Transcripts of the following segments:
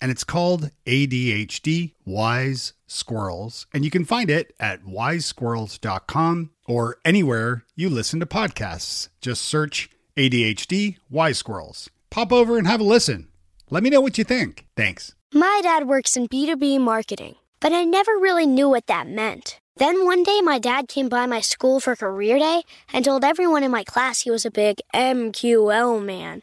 And it's called ADHD Wise Squirrels. And you can find it at wisesquirrels.com or anywhere you listen to podcasts. Just search ADHD Wise Squirrels. Pop over and have a listen. Let me know what you think. Thanks. My dad works in B2B marketing, but I never really knew what that meant. Then one day, my dad came by my school for career day and told everyone in my class he was a big MQL man.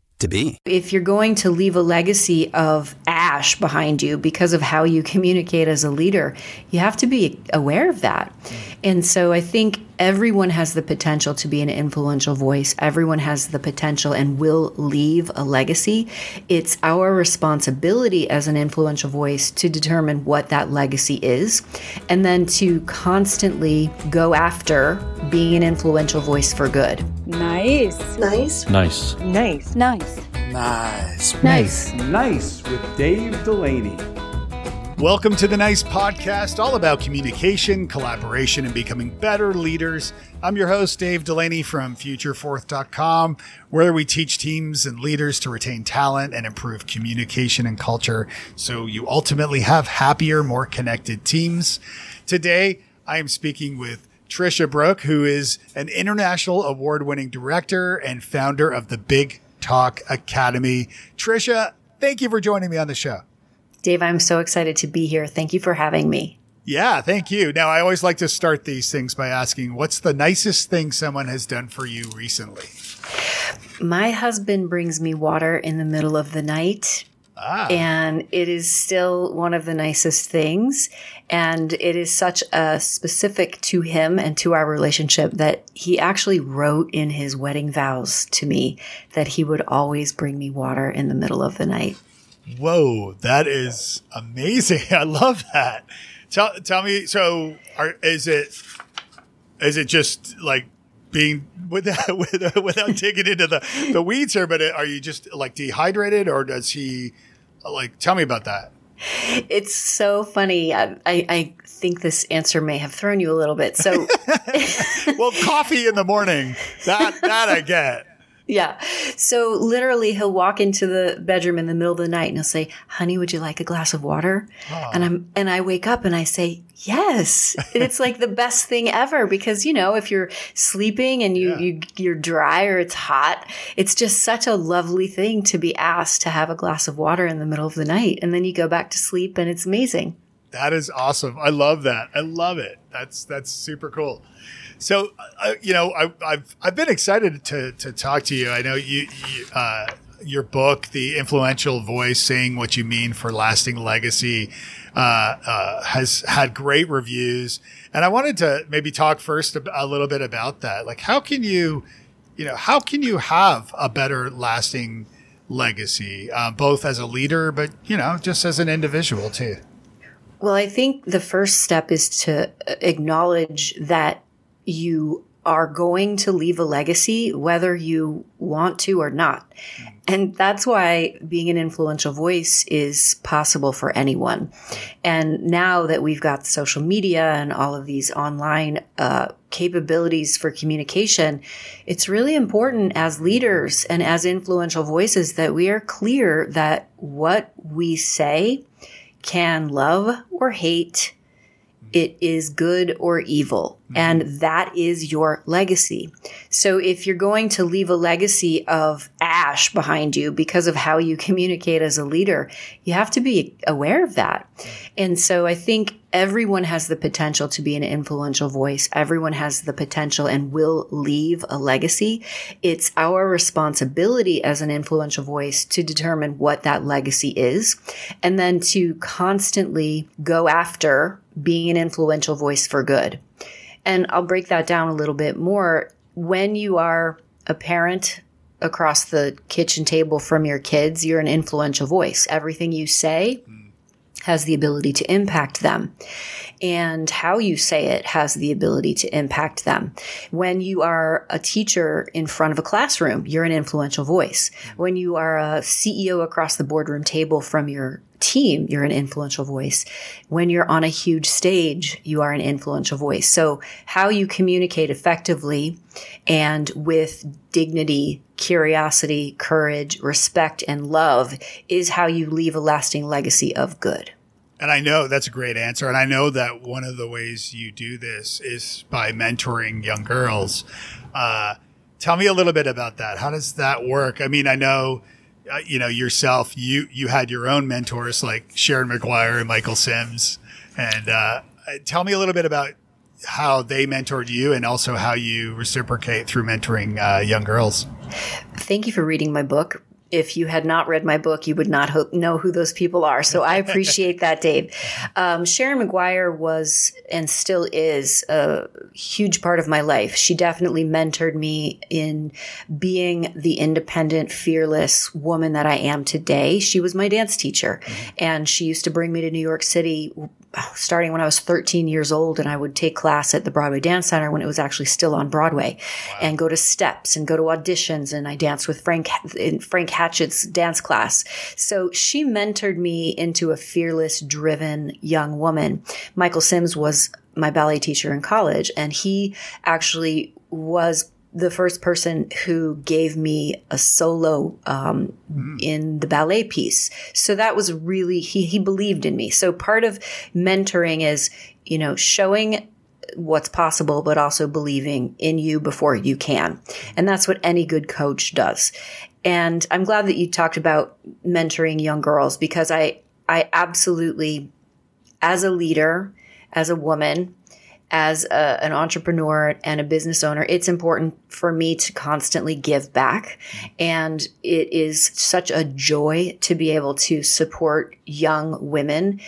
to be. If you're going to leave a legacy of ash behind you because of how you communicate as a leader, you have to be aware of that. And so I think everyone has the potential to be an influential voice. Everyone has the potential and will leave a legacy. It's our responsibility as an influential voice to determine what that legacy is and then to constantly go after being an influential voice for good. Nice. Nice. Nice. Nice. Nice. Nice. Nice. Nice with Dave Delaney. Welcome to the Nice Podcast, all about communication, collaboration, and becoming better leaders. I'm your host, Dave Delaney from FutureForth.com, where we teach teams and leaders to retain talent and improve communication and culture so you ultimately have happier, more connected teams. Today, I am speaking with Tricia Brouk, who is an international award winning director and founder of the Big Talk Academy. Tricia, thank you for joining me on the show. Dave, I'm so excited to be here. Thank you for having me. Yeah, thank you. Now, I always like to start these things by asking, what's the nicest thing someone has done for you recently? My husband brings me water in the middle of the night. Ah. And it is still one of the nicest things. And it is such a specific to him and to our relationship that he actually wrote in his wedding vows to me that he would always bring me water in the middle of the night. Whoa, that is amazing. I love that. Tell tell me, so are, is it is it just like being without without digging into the the weeds here? But are you just like dehydrated, or does he like tell me about that? It's so funny. I, I, I think this answer may have thrown you a little bit. So, well, coffee in the morning that that I get. Yeah. So literally he'll walk into the bedroom in the middle of the night and he'll say, "Honey, would you like a glass of water?" And I'm and I wake up and I say, "Yes." And it's like the best thing ever because you know, if you're sleeping and you, Yeah. you you're dry or it's hot, it's just such a lovely thing to be asked to have a glass of water in the middle of the night and then you go back to sleep and it's amazing. That is awesome. I love that. I love it. That's that's super cool. So, uh, you know, I, I've I've been excited to to talk to you. I know you, you uh, your book, The Influential Voice, saying what you mean for lasting legacy, uh, uh, has had great reviews, and I wanted to maybe talk first a little bit about that. Like, how can you, you know, how can you have a better lasting legacy, uh, both as a leader, but you know, just as an individual too. Well, I think the first step is to acknowledge that you are going to leave a legacy whether you want to or not. And that's why being an influential voice is possible for anyone. And now that we've got social media and all of these online uh, capabilities for communication, it's really important as leaders and as influential voices that we are clear that what we say can love or hate it is good or evil. Mm-hmm. And that is your legacy. So if you're going to leave a legacy of ash behind you because of how you communicate as a leader, you have to be aware of that. And so I think everyone has the potential to be an influential voice. Everyone has the potential and will leave a legacy. It's our responsibility as an influential voice to determine what that legacy is and then to constantly go after being an influential voice for good. And I'll break that down a little bit more. When you are a parent across the kitchen table from your kids, you're an influential voice. Everything you say has the ability to impact them. And how you say it has the ability to impact them. When you are a teacher in front of a classroom, you're an influential voice. When you are a CEO across the boardroom table from your team, you're an influential voice. When you're on a huge stage, you are an influential voice. So how you communicate effectively and with dignity, curiosity, courage, respect, and love is how you leave a lasting legacy of good. And I know that's a great answer. And I know that one of the ways you do this is by mentoring young girls. Uh, tell me a little bit about that. How does that work? I mean, I know, you know, yourself, you, you had your own mentors like Sharon McGuire and Michael Sims. And uh, tell me a little bit about how they mentored you and also how you reciprocate through mentoring uh, young girls. Thank you for reading my book if you had not read my book, you would not know who those people are. So I appreciate that, Dave. Um, Sharon McGuire was and still is a huge part of my life. She definitely mentored me in being the independent, fearless woman that I am today. She was my dance teacher, mm-hmm. and she used to bring me to New York City starting when I was 13 years old and I would take class at the Broadway Dance Center when it was actually still on Broadway wow. and go to steps and go to auditions and I danced with Frank in Frank Hatchett's dance class. So she mentored me into a fearless, driven young woman. Michael Sims was my ballet teacher in college and he actually was the first person who gave me a solo um, mm. in the ballet piece. So that was really he he believed in me. So part of mentoring is you know showing what's possible, but also believing in you before you can, and that's what any good coach does. And I'm glad that you talked about mentoring young girls because I I absolutely as a leader as a woman as a, an entrepreneur and a business owner, it's important for me to constantly give back. And it is such a joy to be able to support young women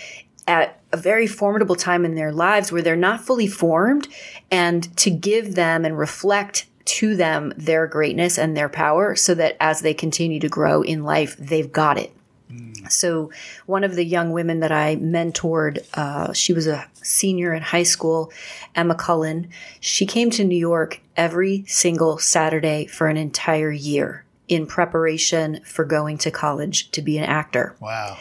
at a very formidable time in their lives where they're not fully formed and to give them and reflect to them their greatness and their power so that as they continue to grow in life, they've got it. So, one of the young women that I mentored, uh, she was a senior in high school, Emma Cullen. She came to New York every single Saturday for an entire year in preparation for going to college to be an actor. Wow.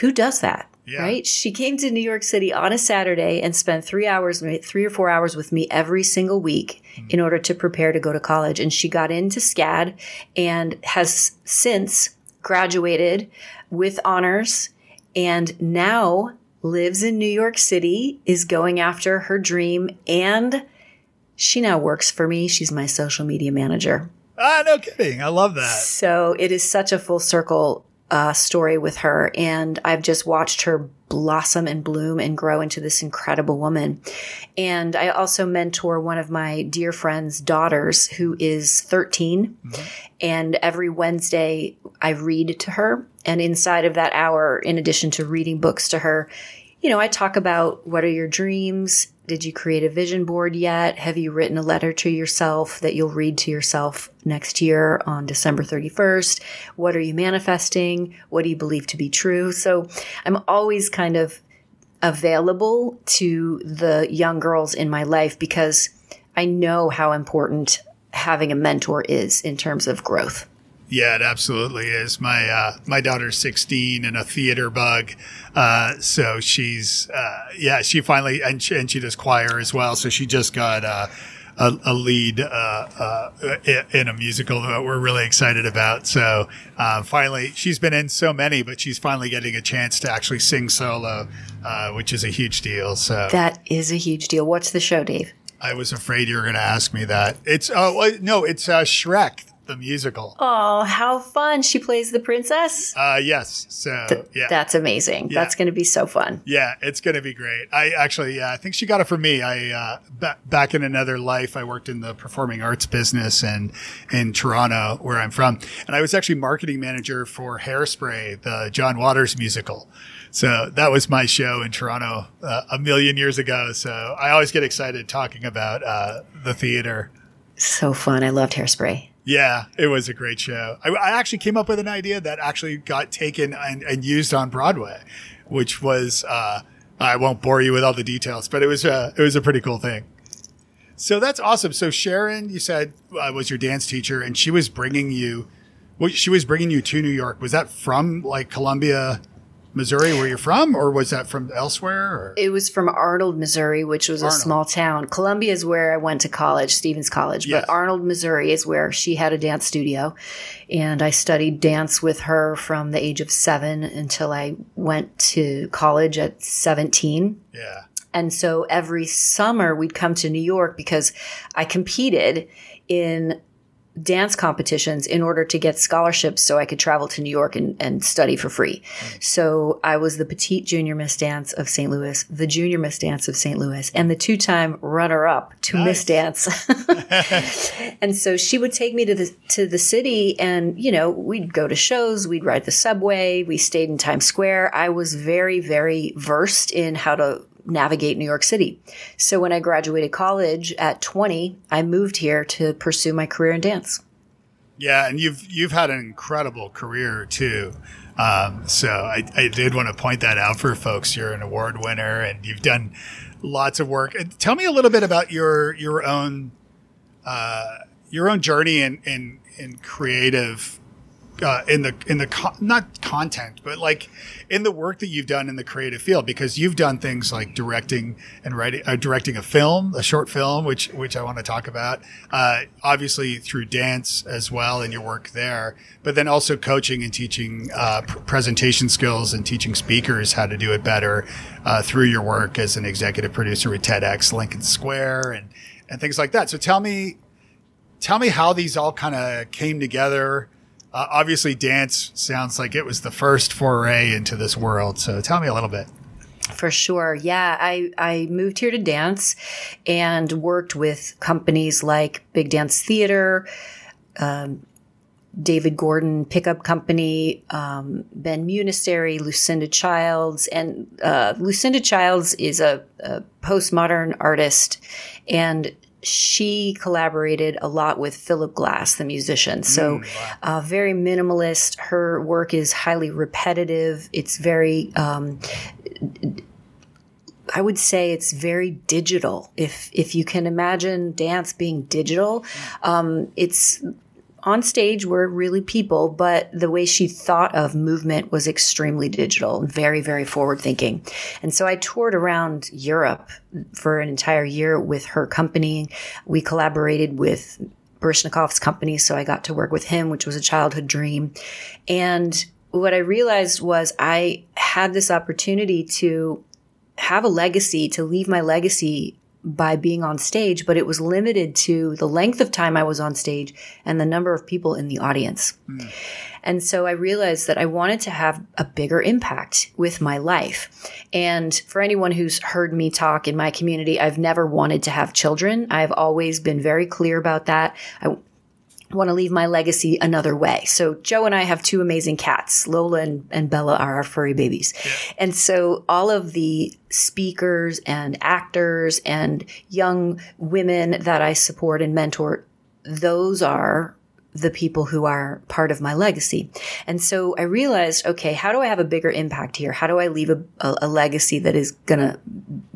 Who does that? Yeah. Right? She came to New York City on a Saturday and spent three hours, three or four hours with me every single week mm-hmm. in order to prepare to go to college. And she got into SCAD and has since graduated with honors and now lives in New York City, is going after her dream, and she now works for me. She's my social media manager. Ah, no kidding. I love that. So it is such a full circle uh, story with her. And I've just watched her blossom and bloom and grow into this incredible woman. And I also mentor one of my dear friend's daughters who is 13. Mm-hmm. And every Wednesday I read to her. And inside of that hour, in addition to reading books to her, you know, I talk about what are your dreams? Did you create a vision board yet? Have you written a letter to yourself that you'll read to yourself next year on December 31st? What are you manifesting? What do you believe to be true? So I'm always kind of available to the young girls in my life because I know how important having a mentor is in terms of growth. Yeah, it absolutely is. My uh, my daughter's 16 and a theater bug, uh, so she's uh, yeah. She finally and she, and she does choir as well. So she just got uh, a, a lead uh, uh, in a musical that we're really excited about. So uh, finally, she's been in so many, but she's finally getting a chance to actually sing solo, uh, which is a huge deal. So that is a huge deal. What's the show, Dave? I was afraid you were going to ask me that. It's oh no, it's uh, Shrek the musical. Oh, how fun! She plays the princess. Uh, yes. So Th- yeah, that's amazing. Yeah. That's going to be so fun. Yeah, it's going to be great. I actually, yeah, I think she got it from me. I uh, ba- back in another life, I worked in the performing arts business and in Toronto, where I'm from, and I was actually marketing manager for Hairspray, the John Waters musical. So that was my show in Toronto uh, a million years ago. So I always get excited talking about uh, the theater. So fun! I loved Hairspray. Yeah, it was a great show. I, I, actually came up with an idea that actually got taken and, and used on Broadway, which was uh, I won't bore you with all the details, but it was a, it was a pretty cool thing. So that's awesome. So Sharon, you said uh, was your dance teacher, and she was bringing you. Well, she was bringing you to New York. Was that from like Columbia? Missouri, where you're from, or was that from elsewhere? Or? It was from Arnold, Missouri, which was Arnold. a small town. Columbia is where I went to college, Stephens College, yes. but Arnold, Missouri is where she had a dance studio. And I studied dance with her from the age of seven until I went to college at 17. Yeah. And so every summer we'd come to New York because I competed in dance competitions in order to get scholarships so I could travel to New York and, and study for free. Mm-hmm. So I was the petite junior Miss Dance of St. Louis, the junior Miss Dance of St. Louis, and the two time runner up to nice. Miss Dance. and so she would take me to the to the city and, you know, we'd go to shows, we'd ride the subway, we stayed in Times Square. I was very, very versed in how to navigate New York City. So when I graduated college at 20, I moved here to pursue my career in dance. Yeah, and you've you've had an incredible career too. Um, so I, I did want to point that out for folks. You're an award winner, and you've done lots of work. Tell me a little bit about your your own uh, your own journey in in, in creative uh, in the in the not content, but like in the work that you've done in the creative field, because you've done things like directing and writing, uh, directing a film, a short film, which which I want to talk about. Uh, obviously through dance as well, and your work there, but then also coaching and teaching uh, pr- presentation skills and teaching speakers how to do it better uh, through your work as an executive producer with TEDx Lincoln Square and and things like that. So tell me, tell me how these all kind of came together uh, obviously, dance sounds like it was the first foray into this world. So tell me a little bit. For sure. Yeah. I, I moved here to dance and worked with companies like Big Dance Theater, um, David Gordon Pickup Company, um, Ben Munisteri, Lucinda Childs. And uh, Lucinda Childs is a, a postmodern artist. And she collaborated a lot with Philip Glass, the musician. So, mm, wow. uh, very minimalist. Her work is highly repetitive. It's very, um, I would say it's very digital. If if you can imagine dance being digital, um, it's on stage were really people, but the way she thought of movement was extremely digital and very, very forward thinking. And so I toured around Europe for an entire year with her company. We collaborated with Baryshnikov's company, so I got to work with him, which was a childhood dream. And what I realized was I had this opportunity to have a legacy, to leave my legacy by being on stage, but it was limited to the length of time I was on stage and the number of people in the audience. Mm. And so I realized that I wanted to have a bigger impact with my life. And for anyone who's heard me talk in my community, I've never wanted to have children. I've always been very clear about that. I want to leave my legacy another way. So Joe and I have two amazing cats. Lola and, and Bella are our furry babies. Yeah. And so all of the speakers and actors and young women that I support and mentor, those are the people who are part of my legacy. And so I realized, okay, how do I have a bigger impact here? How do I leave a, a, a legacy that is going to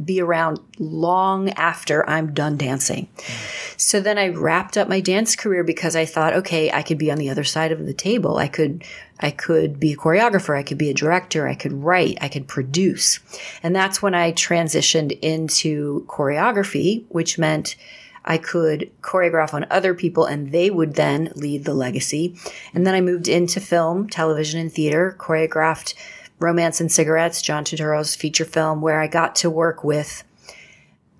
be around long after I'm done dancing? Mm. So then I wrapped up my dance career because I thought, okay, I could be on the other side of the table. I could, I could be a choreographer. I could be a director. I could write. I could produce. And that's when I transitioned into choreography, which meant I could choreograph on other people and they would then lead the legacy. And then I moved into film, television, and theater, choreographed Romance and Cigarettes, John Turturro's feature film, where I got to work with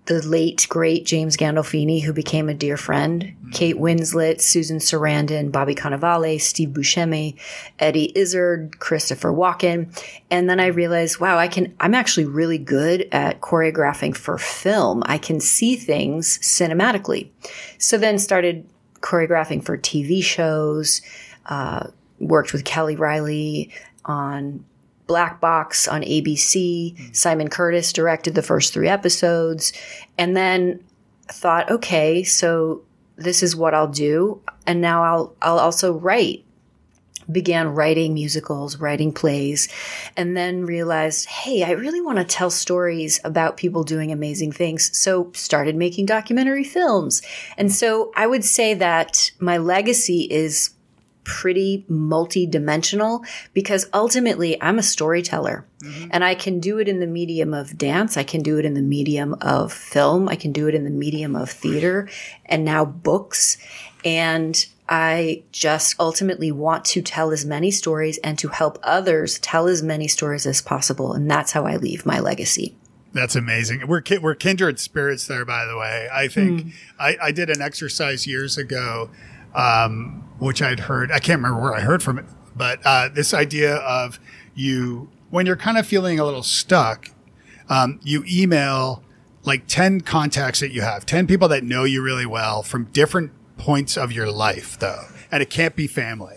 the late great James Gandolfini, who became a dear friend, mm-hmm. Kate Winslet, Susan Sarandon, Bobby Cannavale, Steve Buscemi, Eddie Izzard, Christopher Walken. And then I realized, wow, I can, I'm actually really good at choreographing for film. I can see things cinematically. So then started choreographing for TV shows, uh, worked with Kelly Reilly on Black Box on ABC. Mm. Simon Curtis directed the first three episodes. And then thought, okay, so this is what I'll do. And now I'll, I'll also write. Began writing musicals, writing plays, and then realized, hey, I really want to tell stories about people doing amazing things. So started making documentary films. And so I would say that my legacy is pretty multi-dimensional because ultimately I'm a storyteller mm-hmm. and I can do it in the medium of dance. I can do it in the medium of film. I can do it in the medium of theater and now books. And I just ultimately want to tell as many stories and to help others tell as many stories as possible. And that's how I leave my legacy. That's amazing. We're we're kindred spirits there, by the way. I think mm. I, I did an exercise years ago um, which I'd heard. I can't remember where I heard from it, but uh, this idea of you when you're kind of feeling a little stuck, um, you email like 10 contacts that you have, 10 people that know you really well from different points of your life, though. And it can't be family.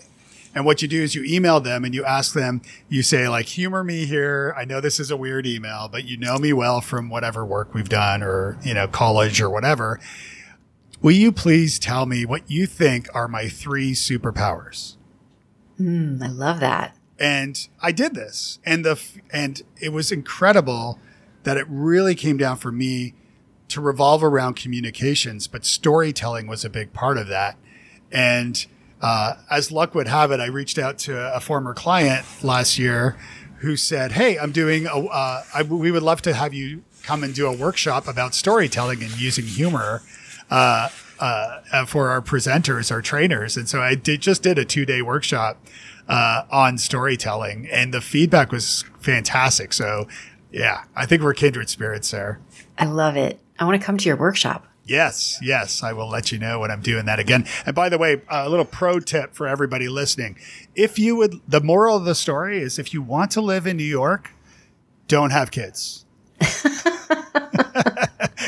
And what you do is you email them and you ask them, you say, like, humor me here. I know this is a weird email, but you know me well from whatever work we've done or, you know, college or whatever. Will you please tell me what you think are my three superpowers? Mm, I love that. And I did this, and the and it was incredible that it really came down for me to revolve around communications, but storytelling was a big part of that. And uh, as luck would have it, I reached out to a former client last year who said, "Hey, I'm doing a. Uh, I, we would love to have you come and do a workshop about storytelling and using humor." Uh, uh, for our presenters, our trainers. And so I did, just did a two day workshop uh, on storytelling, and the feedback was fantastic. So, yeah, I think we're kindred spirits there. I love it. I want to come to your workshop. Yes, yes, I will let you know when I'm doing that again. And by the way, a little pro tip for everybody listening. If you would, the moral of the story is if you want to live in New York, don't have kids.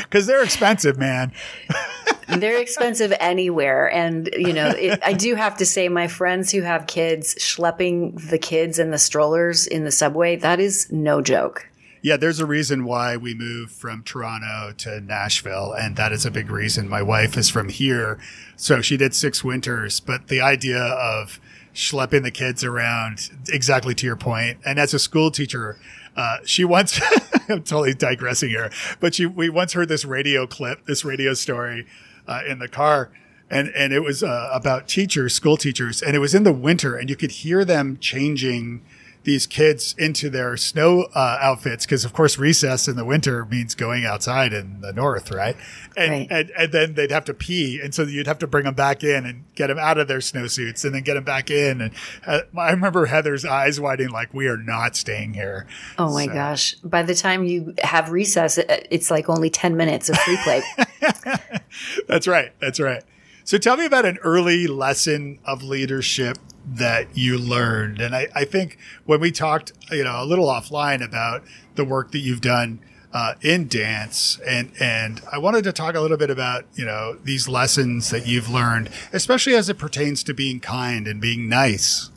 Because they're expensive, man. They're expensive anywhere. And, you know, it, I do have to say, my friends who have kids, schlepping the kids and the strollers in the subway, that is no joke. Yeah, there's a reason why we moved from Toronto to Nashville, and that is a big reason. My wife is from here, so she did six winters. But the idea of schlepping the kids around, exactly to your point, and as a school teacher, uh, she once, I'm totally digressing here, but she, we once heard this radio clip, this radio story uh, in the car. And, and it was uh, about teachers, school teachers, and it was in the winter, and you could hear them changing these kids into their snow uh, outfits because, of course, recess in the winter means going outside in the north, right? And, right. and and then they'd have to pee, and so you'd have to bring them back in and get them out of their snowsuits, and then get them back in. And uh, I remember Heather's eyes widening, like, "We are not staying here." Oh my so. gosh! By the time you have recess, it's like only ten minutes of free play. That's right. That's right. So tell me about an early lesson of leadership that you learned. And I, I think when we talked, you know, a little offline about the work that you've done uh, in dance, and and I wanted to talk a little bit about you know these lessons that you've learned, especially as it pertains to being kind and being nice.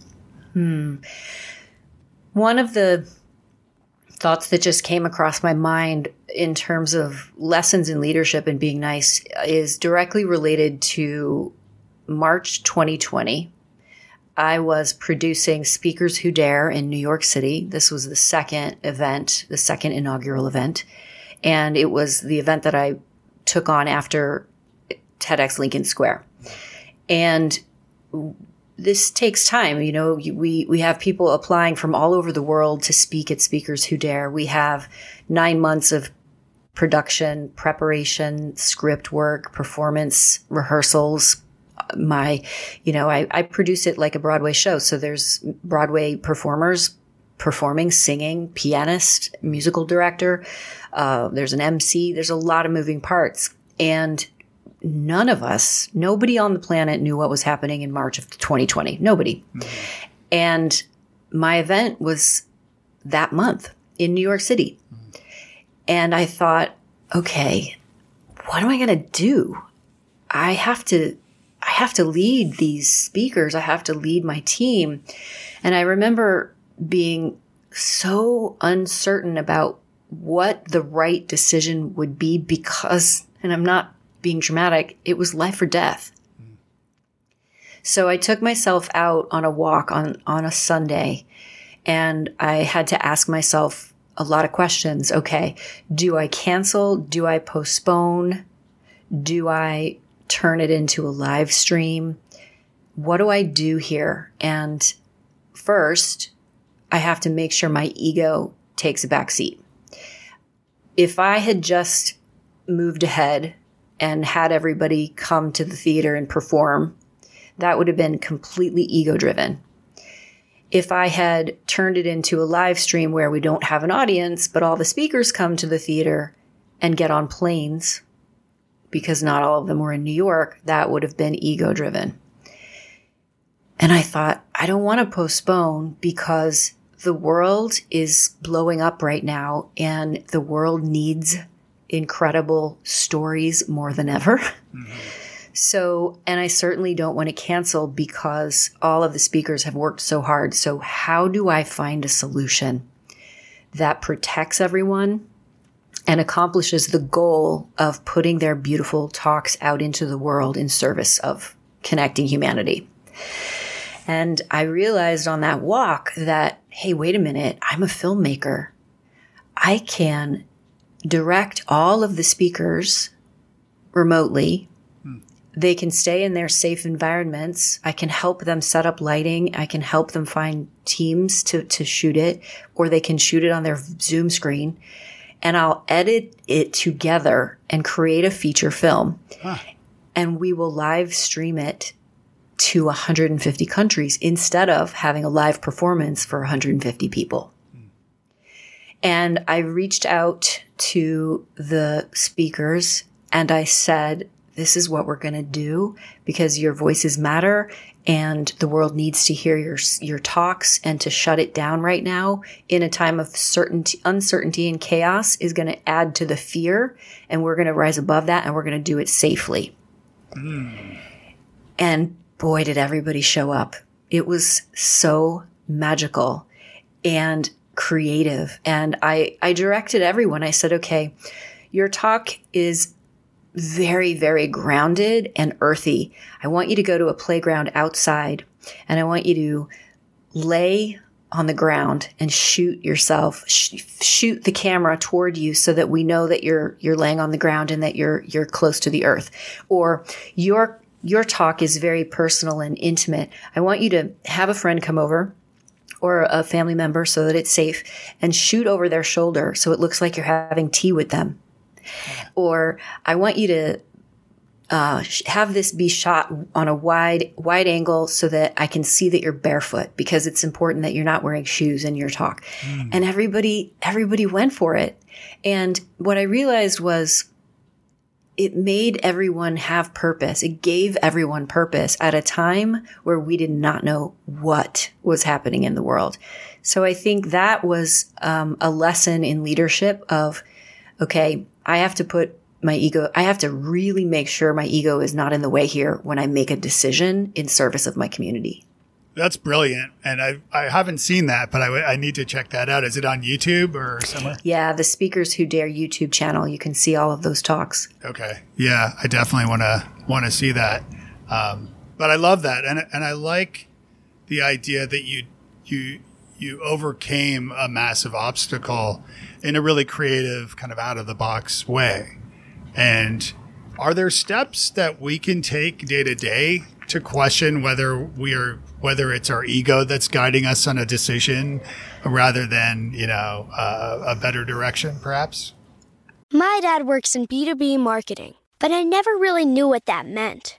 Hmm. One of the thoughts that just came across my mind in terms of lessons in leadership and being nice is directly related to March 2020 I was producing Speakers Who Dare in New York City. This was the second event, the second inaugural event. And it was the event that I took on after TEDx Lincoln Square. And this takes time. You know, we, we have people applying from all over the world to speak at Speakers Who Dare. We have nine months of production, preparation, script work, performance, rehearsals. My, you know, I, I produce it like a Broadway show. So there's Broadway performers performing, singing, pianist, musical director. Uh, there's an MC. There's a lot of moving parts. And none of us, nobody on the planet knew what was happening in March of 2020. Nobody. Mm-hmm. And my event was that month in New York City. Mm-hmm. And I thought, okay, what am I going to do? I have to I have to lead these speakers. I have to lead my team. And I remember being so uncertain about what the right decision would be because, and I'm not being dramatic, it was life or death. So I took myself out on a walk on, on a Sunday and I had to ask myself a lot of questions. Okay. Do I cancel? Do I postpone? Do I turn it into a live stream? What do I do here? And first, I have to make sure my ego takes a back seat. If I had just moved ahead and had everybody come to the theater and perform, that would have been completely ego driven. If I had turned it into a live stream where we don't have an audience, but all the speakers come to the theater and get on planes, because not all of them were in New York, that would have been ego driven. And I thought, I don't want to postpone because the world is blowing up right now and the world needs incredible stories more than ever. Mm-hmm. So, and I certainly don't want to cancel because all of the speakers have worked so hard. So, how do I find a solution that protects everyone and accomplishes the goal of putting their beautiful talks out into the world in service of connecting humanity? And I realized on that walk that, hey, wait a minute, I'm a filmmaker. I can direct all of the speakers remotely. Hmm. They can stay in their safe environments. I can help them set up lighting. I can help them find teams to, to shoot it, or they can shoot it on their Zoom screen. And I'll edit it together and create a feature film. Huh. And we will live stream it to 150 countries instead of having a live performance for 150 people. And I reached out to the speakers and I said, this is what we're going to do because your voices matter and the world needs to hear your your talks and to shut it down right now in a time of certainty uncertainty and chaos is going to add to the fear and we're going to rise above that and we're going to do it safely. Mm. And boy, did everybody show up. It was so magical and creative. And I, I directed everyone. I said, okay, your talk is very, very grounded and earthy. I want you to go to a playground outside and I want you to lay on the ground and shoot yourself sh- shoot the camera toward you so that we know that you're you're laying on the ground and that you're you're close to the earth or your your talk is very personal and intimate. I want you to have a friend come over or a family member so that it's safe and shoot over their shoulder so it looks like you're having tea with them. Or I want you to uh, have this be shot on a wide wide angle so that I can see that you're barefoot because it's important that you're not wearing shoes in your talk. Mm. And everybody everybody went for it. And what I realized was it made everyone have purpose. It gave everyone purpose at a time where we did not know what was happening in the world. So I think that was um, a lesson in leadership of, okay, I have to put my ego, I have to really make sure my ego is not in the way here when I make a decision in service of my community. That's brilliant, and I I haven't seen that, but I, I need to check that out. Is it on YouTube or somewhere? Yeah, the Speakers Who Dare YouTube channel. You can see all of those talks. Okay, yeah, I definitely want to want to see that. Um, but I love that, and and I like the idea that you you you overcame a massive obstacle in a really creative, kind of out of the box way. And are there steps that we can take day to day to question whether we are whether it's our ego that's guiding us on a decision rather than you know uh, a better direction perhaps My dad works in B2B marketing, but I never really knew what that meant.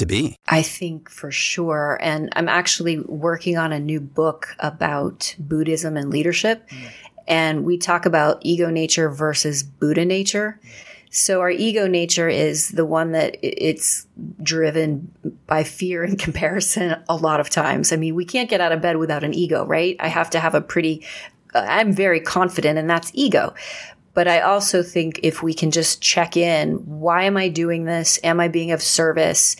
to be. I think for sure. And I'm actually working on a new book about Buddhism and leadership. And we talk about ego nature versus Buddha nature. So our ego nature is the one that it's driven by fear and comparison a lot of times. I mean, we can't get out of bed without an ego, right? I have to have a pretty, uh, I'm very confident and that's ego. But I also think if we can just check in, why am I doing this? Am I being of service?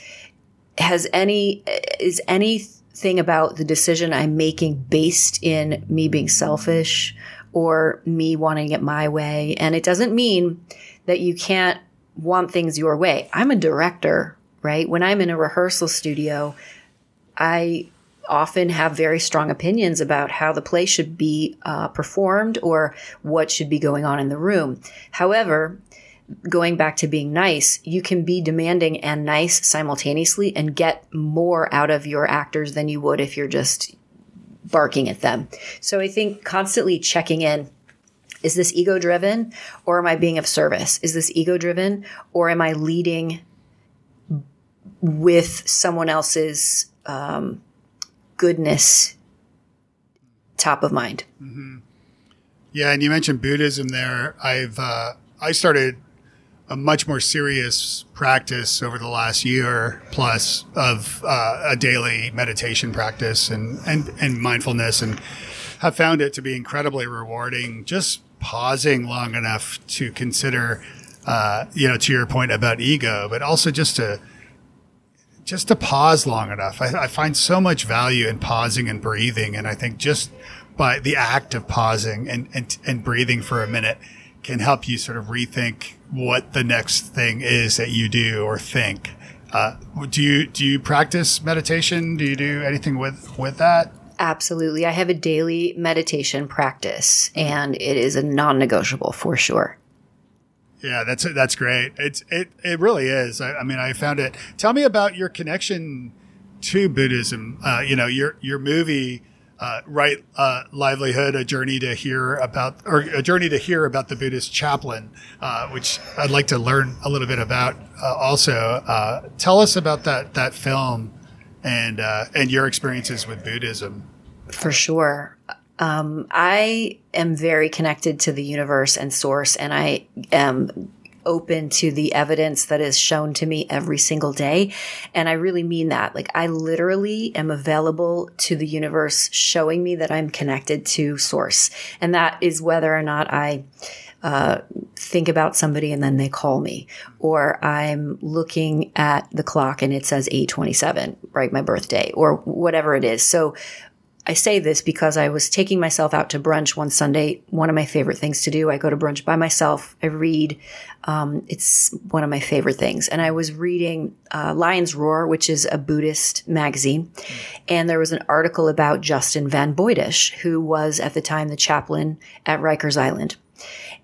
Has any, is anything about the decision I'm making based in me being selfish or me wanting it my way? And it doesn't mean that you can't want things your way. I'm a director, right? When I'm in a rehearsal studio, I often have very strong opinions about how the play should be uh, performed or what should be going on in the room. However, going back to being nice, you can be demanding and nice simultaneously and get more out of your actors than you would if you're just barking at them. So I think constantly checking in. Is this ego driven or am I being of service? Is this ego driven or am I leading with someone else's um, goodness top of mind. Yeah, and you mentioned Buddhism there. I've uh, I started a much more serious practice over the last year plus of uh, a daily meditation practice and, and and mindfulness, and have found it to be incredibly rewarding. Just pausing long enough to consider, uh, you know, to your point about ego, but also just to just to pause long enough. I, I, find so much value in pausing and breathing. And I think just by the act of pausing and, and, and breathing for a minute can help you sort of rethink what the next thing is that you do or think. Uh, do you, do you practice meditation? Do you do anything with, with that? Absolutely. I have a daily meditation practice and it is a non-negotiable for sure. Yeah, that's that's great. It's it it really is. I, I, mean, I found it. Tell me about your connection to Buddhism. Uh, you know, your your movie, uh, right? Uh, livelihood, a journey to here about, or a journey to here about the Buddhist chaplain, uh, which I'd like to learn a little bit about. Uh, also, uh, tell us about that that film and and your experiences with Buddhism. For sure. Um, I am very connected to the universe and source, and I am open to the evidence that is shown to me every single day. And I really mean that. Like, I literally am available to the universe showing me that I'm connected to source. And that is whether or not I, uh, think about somebody and then they call me, or I'm looking at the clock and it says 827, right? My birthday, or whatever it is. So I say this because I was taking myself out to brunch one Sunday. One of my favorite things to do. I go to brunch by myself. I read. Um, it's one of my favorite things. And I was reading uh, Lion's Roar, which is a Buddhist magazine. And there was an article about Justin von Bujdoss, who was at the time the chaplain at Rikers Island.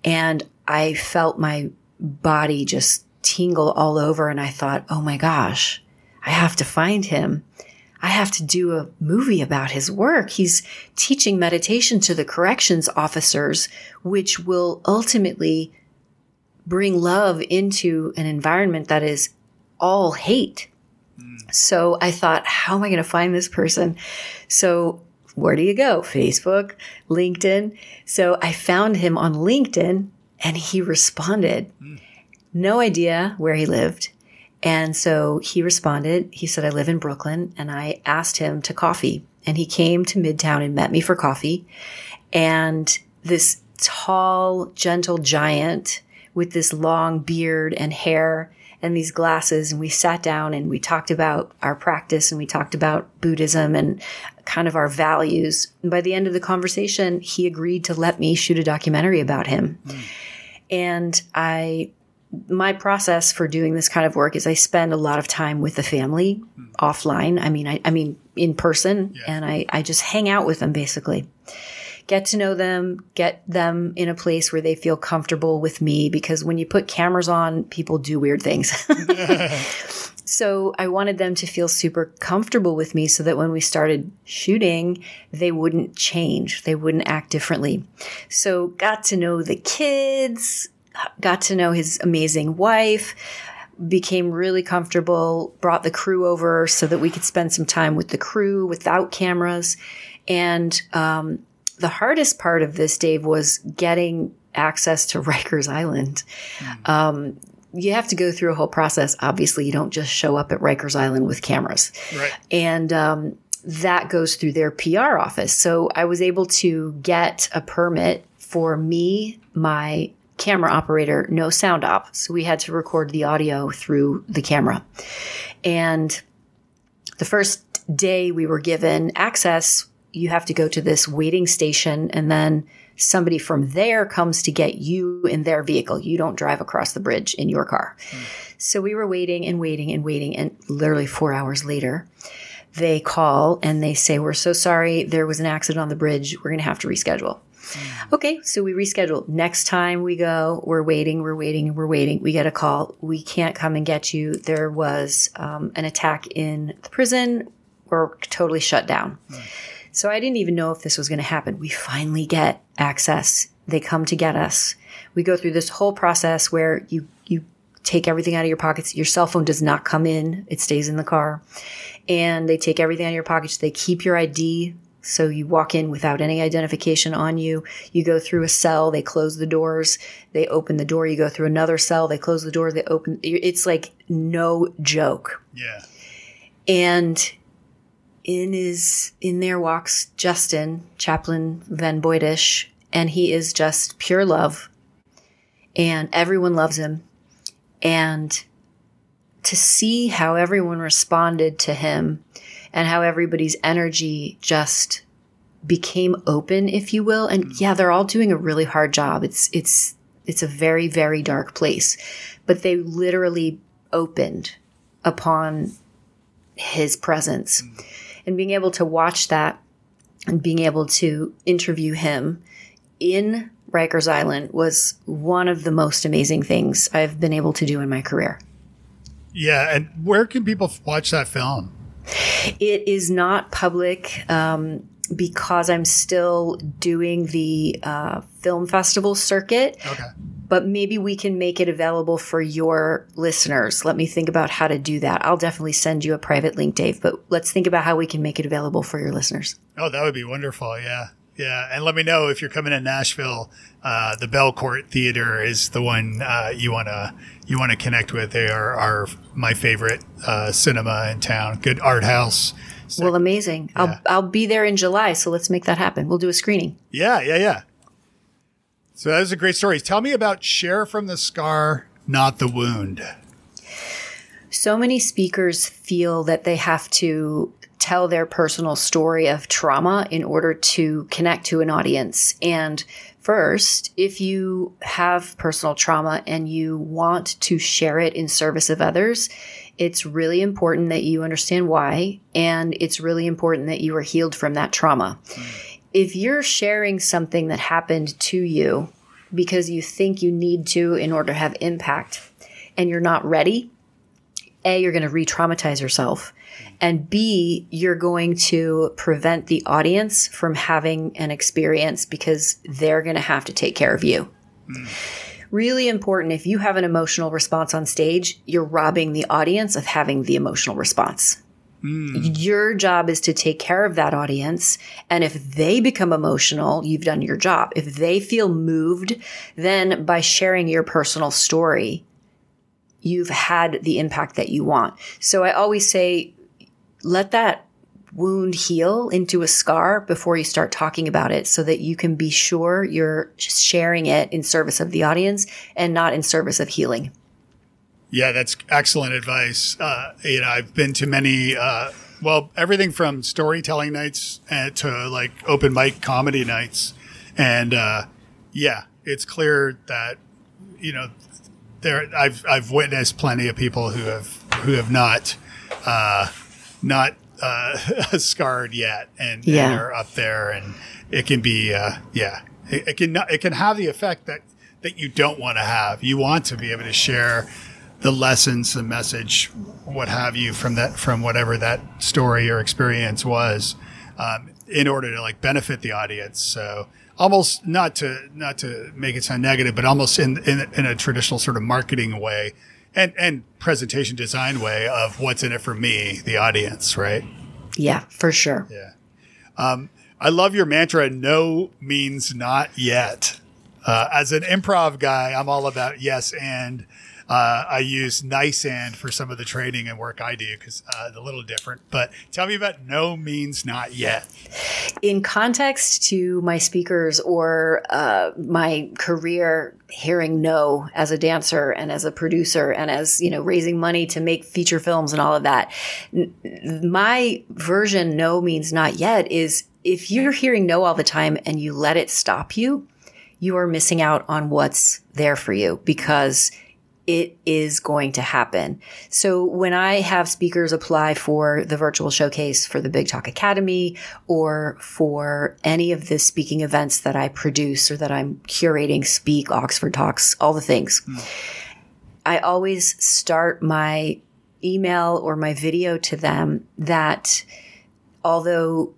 And I felt my body just tingle all over. And I thought, oh my gosh, I have to find him I have to do a movie about his work. He's teaching meditation to the corrections officers, which will ultimately bring love into an environment that is all hate. Mm. So I thought, how am I going to find this person? So where do you go? Facebook, LinkedIn. So I found him on LinkedIn and he responded. Mm. No idea where he lived And so he responded. He said, I live in Brooklyn. And I asked him to coffee. And he came to Midtown and met me for coffee. And this tall, gentle giant with this long beard and hair and these glasses. And we sat down and we talked about our practice and we talked about Buddhism and kind of our values. And by the end of the conversation, he agreed to let me shoot a documentary about him. Mm. And I, my process for doing this kind of work is I spend a lot of time with the family mm. offline. I mean, I, I mean, in person yeah. and I, I just hang out with them basically get to know them, get them in a place where they feel comfortable with me because when you put cameras on, people do weird things. so I wanted them to feel super comfortable with me so that when we started shooting, they wouldn't change. They wouldn't act differently. So got to know the kids, got to know his amazing wife, became really comfortable, brought the crew over so that we could spend some time with the crew without cameras. And um, the hardest part of this, Dave, was getting access to Rikers Island. Mm. Um, you have to go through a whole process. Obviously, you don't just show up at Rikers Island with cameras. Right. And um, that goes through their PR office. So I was able to get a permit for me, my camera operator, no sound op. So we had to record the audio through the camera. And the first day we were given access, you have to go to this waiting station and then somebody from there comes to get you in their vehicle. You don't drive across the bridge in your car. Mm. So we were waiting and waiting and waiting. And literally four hours later, they call and they say, We're so sorry. There was an accident on the bridge. We're going to have to reschedule. Mm. Okay, so we reschedule. Next time we go, we're waiting, we're waiting, we're waiting. We get a call. We can't come and get you. There was um, an attack in the prison. We're totally shut down. Mm. So I didn't even know if this was going to happen. We finally get access. They come to get us. We go through this whole process where you, you take everything out of your pockets. Your cell phone does not come in. It stays in the car. And they take everything out of your pockets. They keep your ID. So you walk in without any identification on you. You go through a cell. They close the doors. They open the door. You go through another cell. They close the door. They open. It's like no joke. Yeah. And in is in there walks Justin Chaplain von Bujdoss, and he is just pure love, and everyone loves him, and to see how everyone responded to him, and how everybody's energy just became open, if you will, and yeah, they're all doing a really hard job. It's it's it's a very very dark place, but they literally opened upon his presence. Mm and being able to watch that and being able to interview him in Rikers Island was one of the most amazing things I've been able to do in my career. Yeah. And where can people watch that film? It is not public. Um, because I'm still doing the uh, film festival circuit. Okay but maybe we can make it available for your listeners. Let me think about how to do that. I'll definitely send you a private link, Dave, but let's think about how we can make it available for your listeners. Oh, that would be wonderful. Yeah. Yeah. And let me know if you're coming to Nashville. Uh, the Belcourt Theater is the one uh, you want to you want to connect with. They are, are my favorite uh, cinema in town. Good art house. So, well, amazing. Yeah. I'll I'll be there in July, so let's make that happen. We'll do a screening. Yeah, yeah, yeah. So that was a great story. Tell me about share from the scar, not the wound. So many speakers feel that they have to tell their personal story of trauma in order to connect to an audience. And first, if you have personal trauma and you want to share it in service of others, it's really important that you understand why, and it's really important that you are healed from that trauma. Mm if you're sharing something that happened to you because you think you need to in order to have impact and you're not ready, A, you're going to re traumatize yourself. And B, you're going to prevent the audience from having an experience because they're going to have to take care of you. Mm. Really important if you have an emotional response on stage, you're robbing the audience of having the emotional response. Mm. Your job is to take care of that audience. And if they become emotional, you've done your job. If they feel moved, then by sharing your personal story, you've had the impact that you want. So I always say, let that wound heal into a scar before you start talking about it so that you can be sure you're sharing it in service of the audience and not in service of healing. Yeah, that's excellent advice. Uh, you know, I've been to many, uh, well, everything from storytelling nights uh, to like open mic comedy nights. And uh, yeah, it's clear that, you know, there I've I've witnessed plenty of people who have who have not uh, not uh, scarred yet, and, Yeah. and are up there, and it can be uh, yeah, it, it can it can have the effect that that you don't want to have. You want to be able to share the lessons, the message, what have you from that from whatever that story or experience was, um, in order to like benefit the audience. So almost not to not to make it sound negative, but almost in in, in a traditional sort of marketing way. And, and presentation design way of what's in it for me, the audience, right? Yeah, for sure. Yeah. Um, I love your mantra. No means not yet. Uh, as an improv guy, I'm all about yes and. Uh, I use nice and for some of the training and work I do because uh, it's a little different. But tell me about no means not yet. in context to my speakers or uh, my career hearing no as a dancer and as a producer and as you know raising money to make feature films and all of that my version no means not yet is if you're hearing no all the time and you let it stop you you are missing out on what's there for you because it is going to happen. So when I have speakers apply for the virtual showcase for the Big Talk Academy or for any of the speaking events that I produce or that I'm curating, speak, Oxford Talks, all the things, hmm. I always start my email or my video to them that although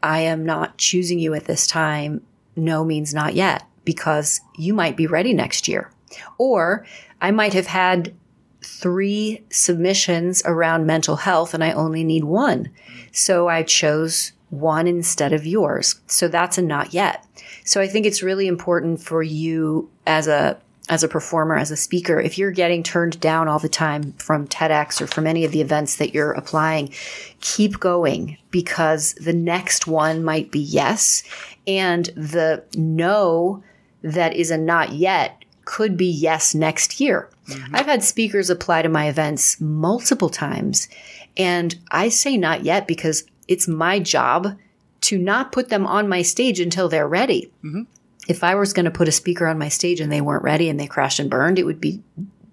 I am not choosing you at this time, no means not yet because you might be ready next year. Or I might have had three submissions around mental health and I only need one. So I chose one instead of yours. So that's a not yet. So I think it's really important for you as a as a performer, as a speaker, if you're getting turned down all the time from TEDx or from any of the events that you're applying, keep going because the next one might be yes. And the no that is a not yet could be yes next year. Mm-hmm. I've had speakers apply to my events multiple times, and I say not yet because it's my job to not put them on my stage until they're ready. Mm-hmm. If I was going to put a speaker on my stage and they weren't ready and they crashed and burned, it would be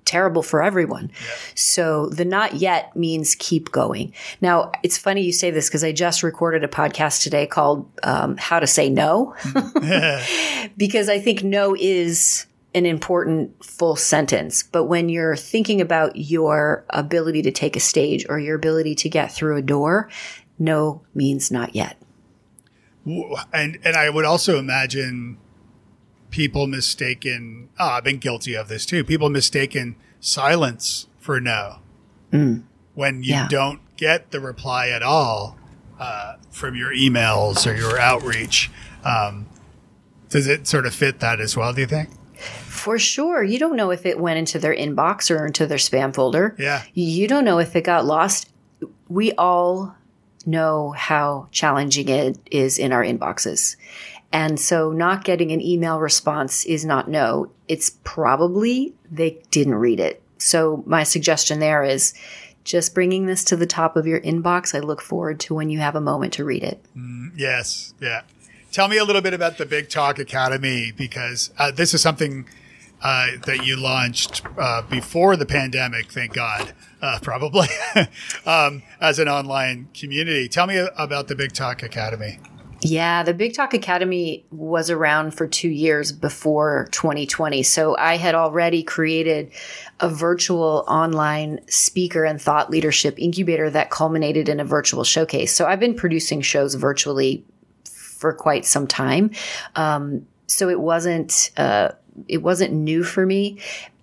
terrible for everyone. So the not yet means keep going. Now, it's funny you say this because I just recorded a podcast today called um, How to Say No, mm-hmm. because I think no is an important full sentence. But when you're thinking about your ability to take a stage or your ability to get through a door, no means not yet. and and I would also imagine people mistaken. Oh, I've been guilty of this too. People mistaken silence for no when you Yeah. don't get the reply at all uh, from your emails or your outreach. Um, does it sort of fit that as well? Do you think? For sure. You don't know if it went into their inbox or into their spam folder. Yeah. You don't know if it got lost. We all know how challenging it is in our inboxes. And so not getting an email response is not no. It's probably they didn't read it. So my suggestion there is just bringing this to the top of your inbox. I look forward to when you have a moment to read it. Yes. Yeah. Tell me a little bit about the Big Talk Academy because uh, this is something uh, that you launched uh, before the pandemic, thank God, uh, probably, um, as an online community. Tell me about the Big Talk Academy. Yeah, the Big Talk Academy was around for two years before 2020. So I had already created a virtual online speaker and thought leadership incubator that culminated in a virtual showcase. So I've been producing shows virtually for quite some time. Um, so it wasn't uh, it wasn't new for me,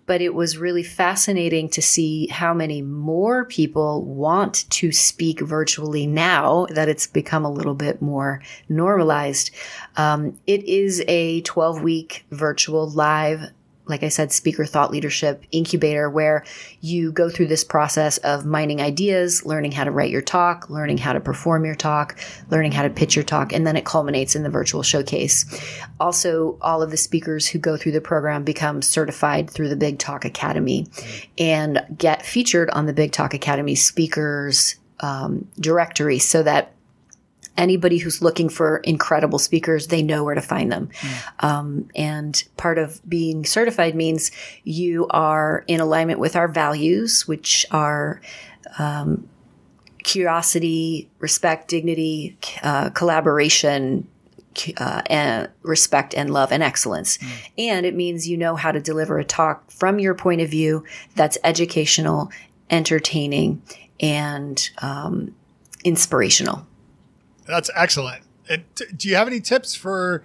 but it was really fascinating to see how many more people want to speak virtually now that it's become a little bit more normalized. Um, it is a 12 week virtual live like I said, speaker thought leadership incubator, where you go through this process of mining ideas, learning how to write your talk, learning how to perform your talk, learning how to pitch your talk, and then it culminates in the virtual showcase. Also, all of the speakers who go through the program become certified through the Big Talk Academy and get featured on the Big Talk Academy speakers um, directory so that anybody who's looking for incredible speakers, they know where to find them. Mm. Um, and part of being certified means you are in alignment with our values, which are um, curiosity, respect, dignity, uh, collaboration. Uh, and respect and love and excellence. Mm. And it means you know how to deliver a talk from your point of view that's educational, entertaining, and um, inspirational. That's excellent. Do you have any tips for?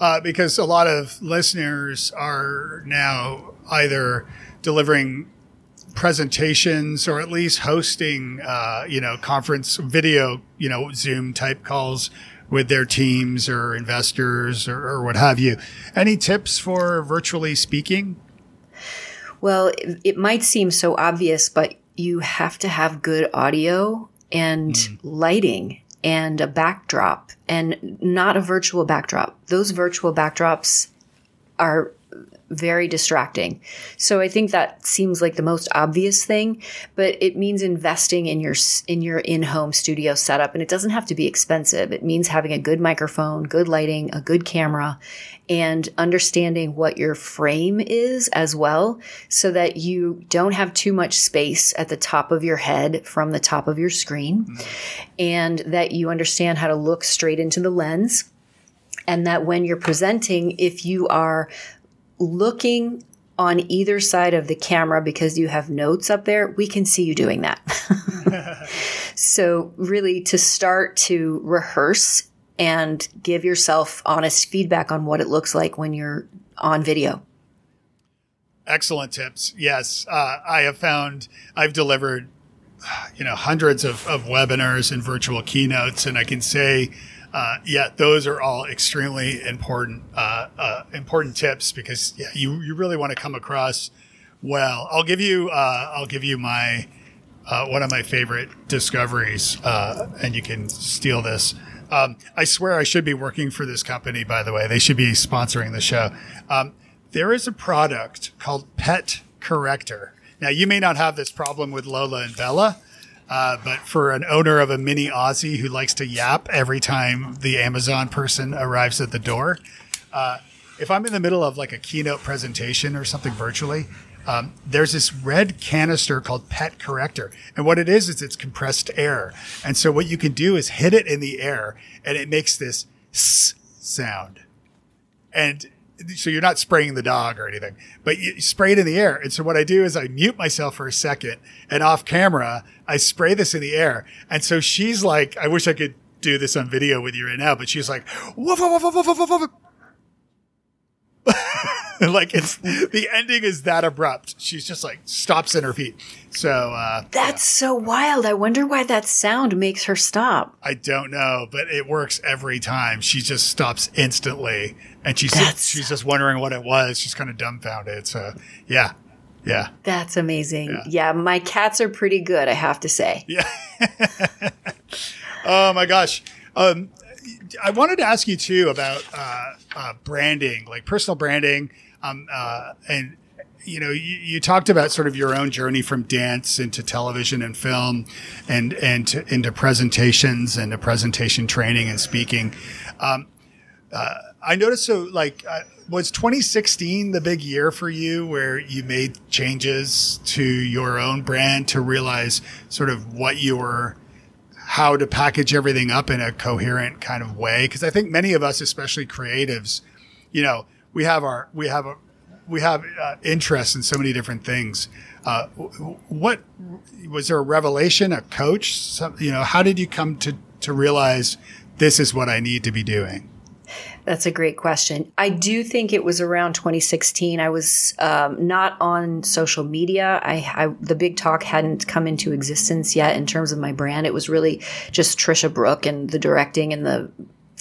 Uh, because a lot of listeners are now either delivering presentations or at least hosting, uh, you know, conference video, you know, Zoom type calls with their teams or investors or, or what have you. Any tips for virtually speaking? Well, it, it might seem so obvious, but you have to have good audio and mm. lighting and a backdrop and not a virtual backdrop. Those virtual backdrops are very distracting. So I think that seems like the most obvious thing, but it means investing in your in your in-home studio setup and it doesn't have to be expensive. It means having a good microphone, good lighting, a good camera and understanding what your frame is as well so that you don't have too much space at the top of your head from the top of your screen mm-hmm. and that you understand how to look straight into the lens and that when you're presenting if you are looking on either side of the camera because you have notes up there, we can see you doing that. so, really, to start to rehearse and give yourself honest feedback on what it looks like when you're on video. Excellent tips. Yes, uh, I have found I've delivered, you know, hundreds of, of webinars and virtual keynotes, and I can say uh, yeah, those are all extremely important uh, uh, important tips because yeah, you you really want to come across well. I'll give you uh, I'll give you my uh, one of my favorite discoveries, uh, and you can steal this. Um, I swear I should be working for this company. By the way, they should be sponsoring the show. Um, there is a product called Pet Corrector. Now, you may not have this problem with Lola and Bella, uh, but for an owner of a mini Aussie who likes to yap every time the Amazon person arrives at the door, uh, if I'm in the middle of like a keynote presentation or something virtually, um, there's this red canister called Pet Corrector. And what it is, is it's compressed air. And so what you can do is hit it in the air and it makes this sound. And so you're not spraying the dog or anything, but you spray it in the air. And so what I do is I mute myself for a second and off camera, I spray this in the air. And so she's like, I wish I could do this on video with you right now, but she's like, woof, woof, woof, woof, woof, woof. like it's the ending is that abrupt. She's just like stops in her feet. So uh, that's yeah. so wild. I wonder why that sound makes her stop. I don't know, but it works every time. She just stops instantly, and she's just, she's just wondering what it was. She's kind of dumbfounded. So yeah, yeah, that's amazing. Yeah. yeah, my cats are pretty good. I have to say. Yeah. oh my gosh. Um, I wanted to ask you too about uh, uh, branding, like personal branding, um, uh, and you know, you, you, talked about sort of your own journey from dance into television and film, and and to, into presentations and to presentation training and speaking. Um, uh, I noticed so like uh, was 2016 the big year for you where you made changes to your own brand to realize sort of what you were how to package everything up in a coherent kind of way. Cause I think many of us, especially creatives, you know, we have our, we have a, we have uh, in so many different things. Uh, what was there a revelation, a coach? Some, you know, how did you come to, to realize this is what I need to be doing? That's a great question. I do think it was around 2016. I was um, not on social media. I, I, the big talk hadn't come into existence yet in terms of my brand. It was really just Tricia Brouk and the directing and the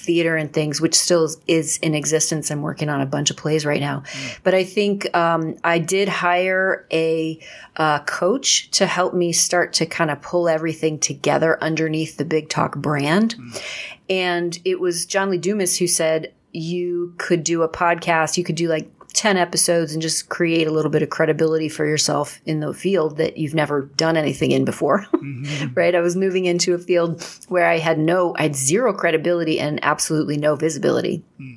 theater and things, which still is, in existence. I'm working on a bunch of plays right now. But I think um, I did hire a uh, coach to help me start to kind of pull everything together underneath the Big Talk brand. And it was John Lee Dumas who said, you could do a podcast, you could do like 10 episodes and just create a little bit of credibility for yourself in the field that you've never done anything in before. Mm-hmm. right? I was moving into a field where I had no, I had zero credibility and absolutely no visibility. Hmm.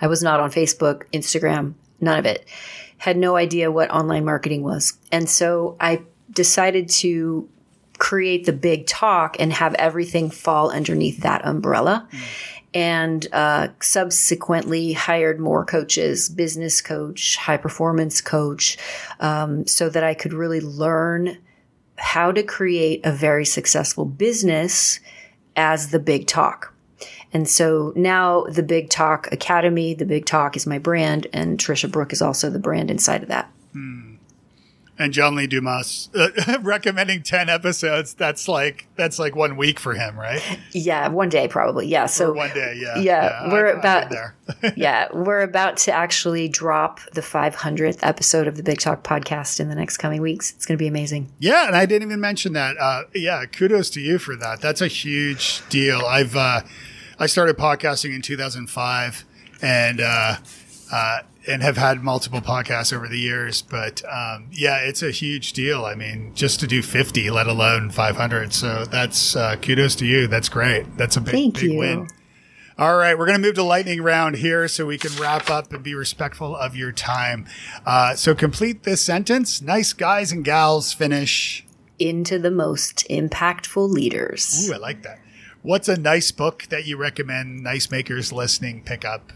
I was not on Facebook, Instagram, none of it. Had no idea what online marketing was. And so I decided to create the big talk and have everything fall underneath that umbrella hmm. And uh, subsequently hired more coaches, business coach, high performance coach, um, so that I could really learn how to create a very successful business as the big talk. And so now the Big Talk Academy, the Big Talk is my brand, and Tricia Brouk is also the brand inside of that. And John Lee Dumas uh, recommending 10 episodes. That's like, that's like one week for him, right? Yeah, one day probably. Yeah. So Or one day. Yeah. yeah, we're I've- I've about- there. yeah, we're about to actually drop the 500th episode of the Big Talk podcast in the next coming weeks. It's going to be amazing. Yeah, and I didn't even mention that. Uh, yeah, kudos to you for that. That's a huge deal. I've uh, I started podcasting in 2005, and uh, uh, and have had multiple podcasts over the years. But um, yeah, it's a huge deal. I mean, just to do 50, let alone 500. So that's uh, kudos to you. That's great. That's a big Thank big you. win. All right, we're going to move to lightning round here so we can wrap up and be respectful of your time. Uh, so complete this sentence. Nice guys and gals finish. Into the most impactful leaders. Ooh, I like that. What's a nice book that you recommend nice makers listening pick up?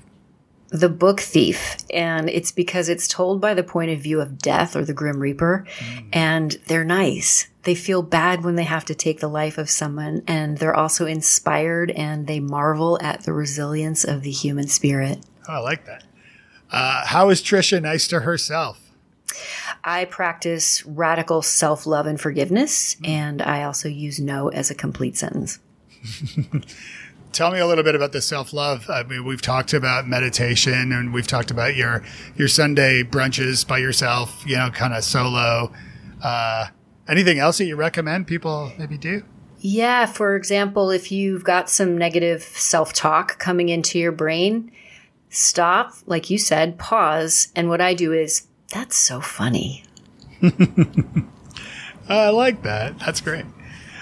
The Book Thief. And it's because it's told by the point of view of death or the Grim Reaper. And they're nice. They feel bad when they have to take the life of someone. And they're also inspired and they marvel at the resilience of the human spirit. Oh, I like that. Uh, how is Tricia nice to herself? I practice radical self love and forgiveness. And I also use no as a complete sentence. Tell me a little bit about the self love. I mean, we've talked about meditation and we've talked about your your Sunday brunches by yourself. You know, kind of solo. Uh, anything else that you recommend people maybe do? Yeah, for example, if you've got some negative self talk coming into your brain, stop, like you said, pause. And what I do is, that's so funny. I like that. That's great.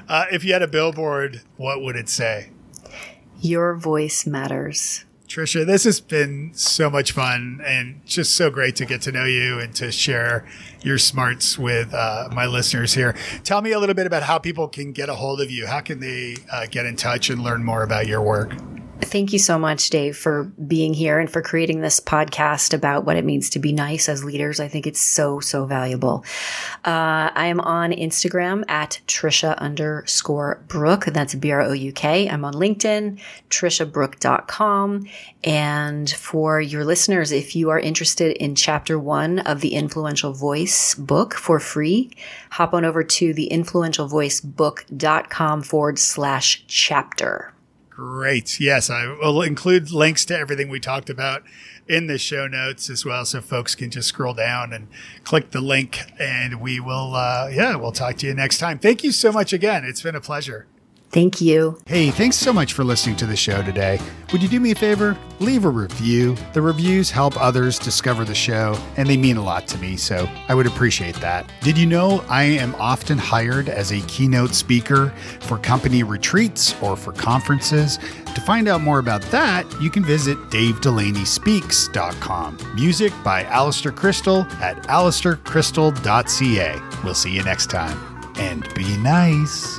Uh, if you had a billboard, what would it say? Your voice matters. Tricia, this has been so much fun and just so great to get to know you and to share your smarts with uh, my listeners here. Tell me a little bit about how people can get a hold of you. How can they uh, get in touch and learn more about your work? Thank you so much, Dave, for being here and for creating this podcast about what it means to be nice as leaders. I think it's so, so valuable. Uh, I am on Instagram at Tricia underscore Brouk. That's B R O U K. I'm on LinkedIn, triciabrouk.com. And for your listeners, if you are interested in chapter one of the Influential Voice book for free, hop on over to the influentialvoicebook.com forward slash chapter. Great. Yes, I will include links to everything we talked about in the show notes as well, so folks can just scroll down and click the link, and we will. Uh, yeah, we'll talk to you next time. Thank you so much again. It's been a pleasure. Thank you. Hey, thanks so much for listening to the show today. Would you do me a favor? Leave a review. The reviews help others discover the show, and they mean a lot to me, so I would appreciate that. Did you know I am often hired as a keynote speaker for company retreats or for conferences? To find out more about that, you can visit davedelaney.speaks.com. Music by Alistair Crystal at alistaircrystal.ca. We'll see you next time. And be nice.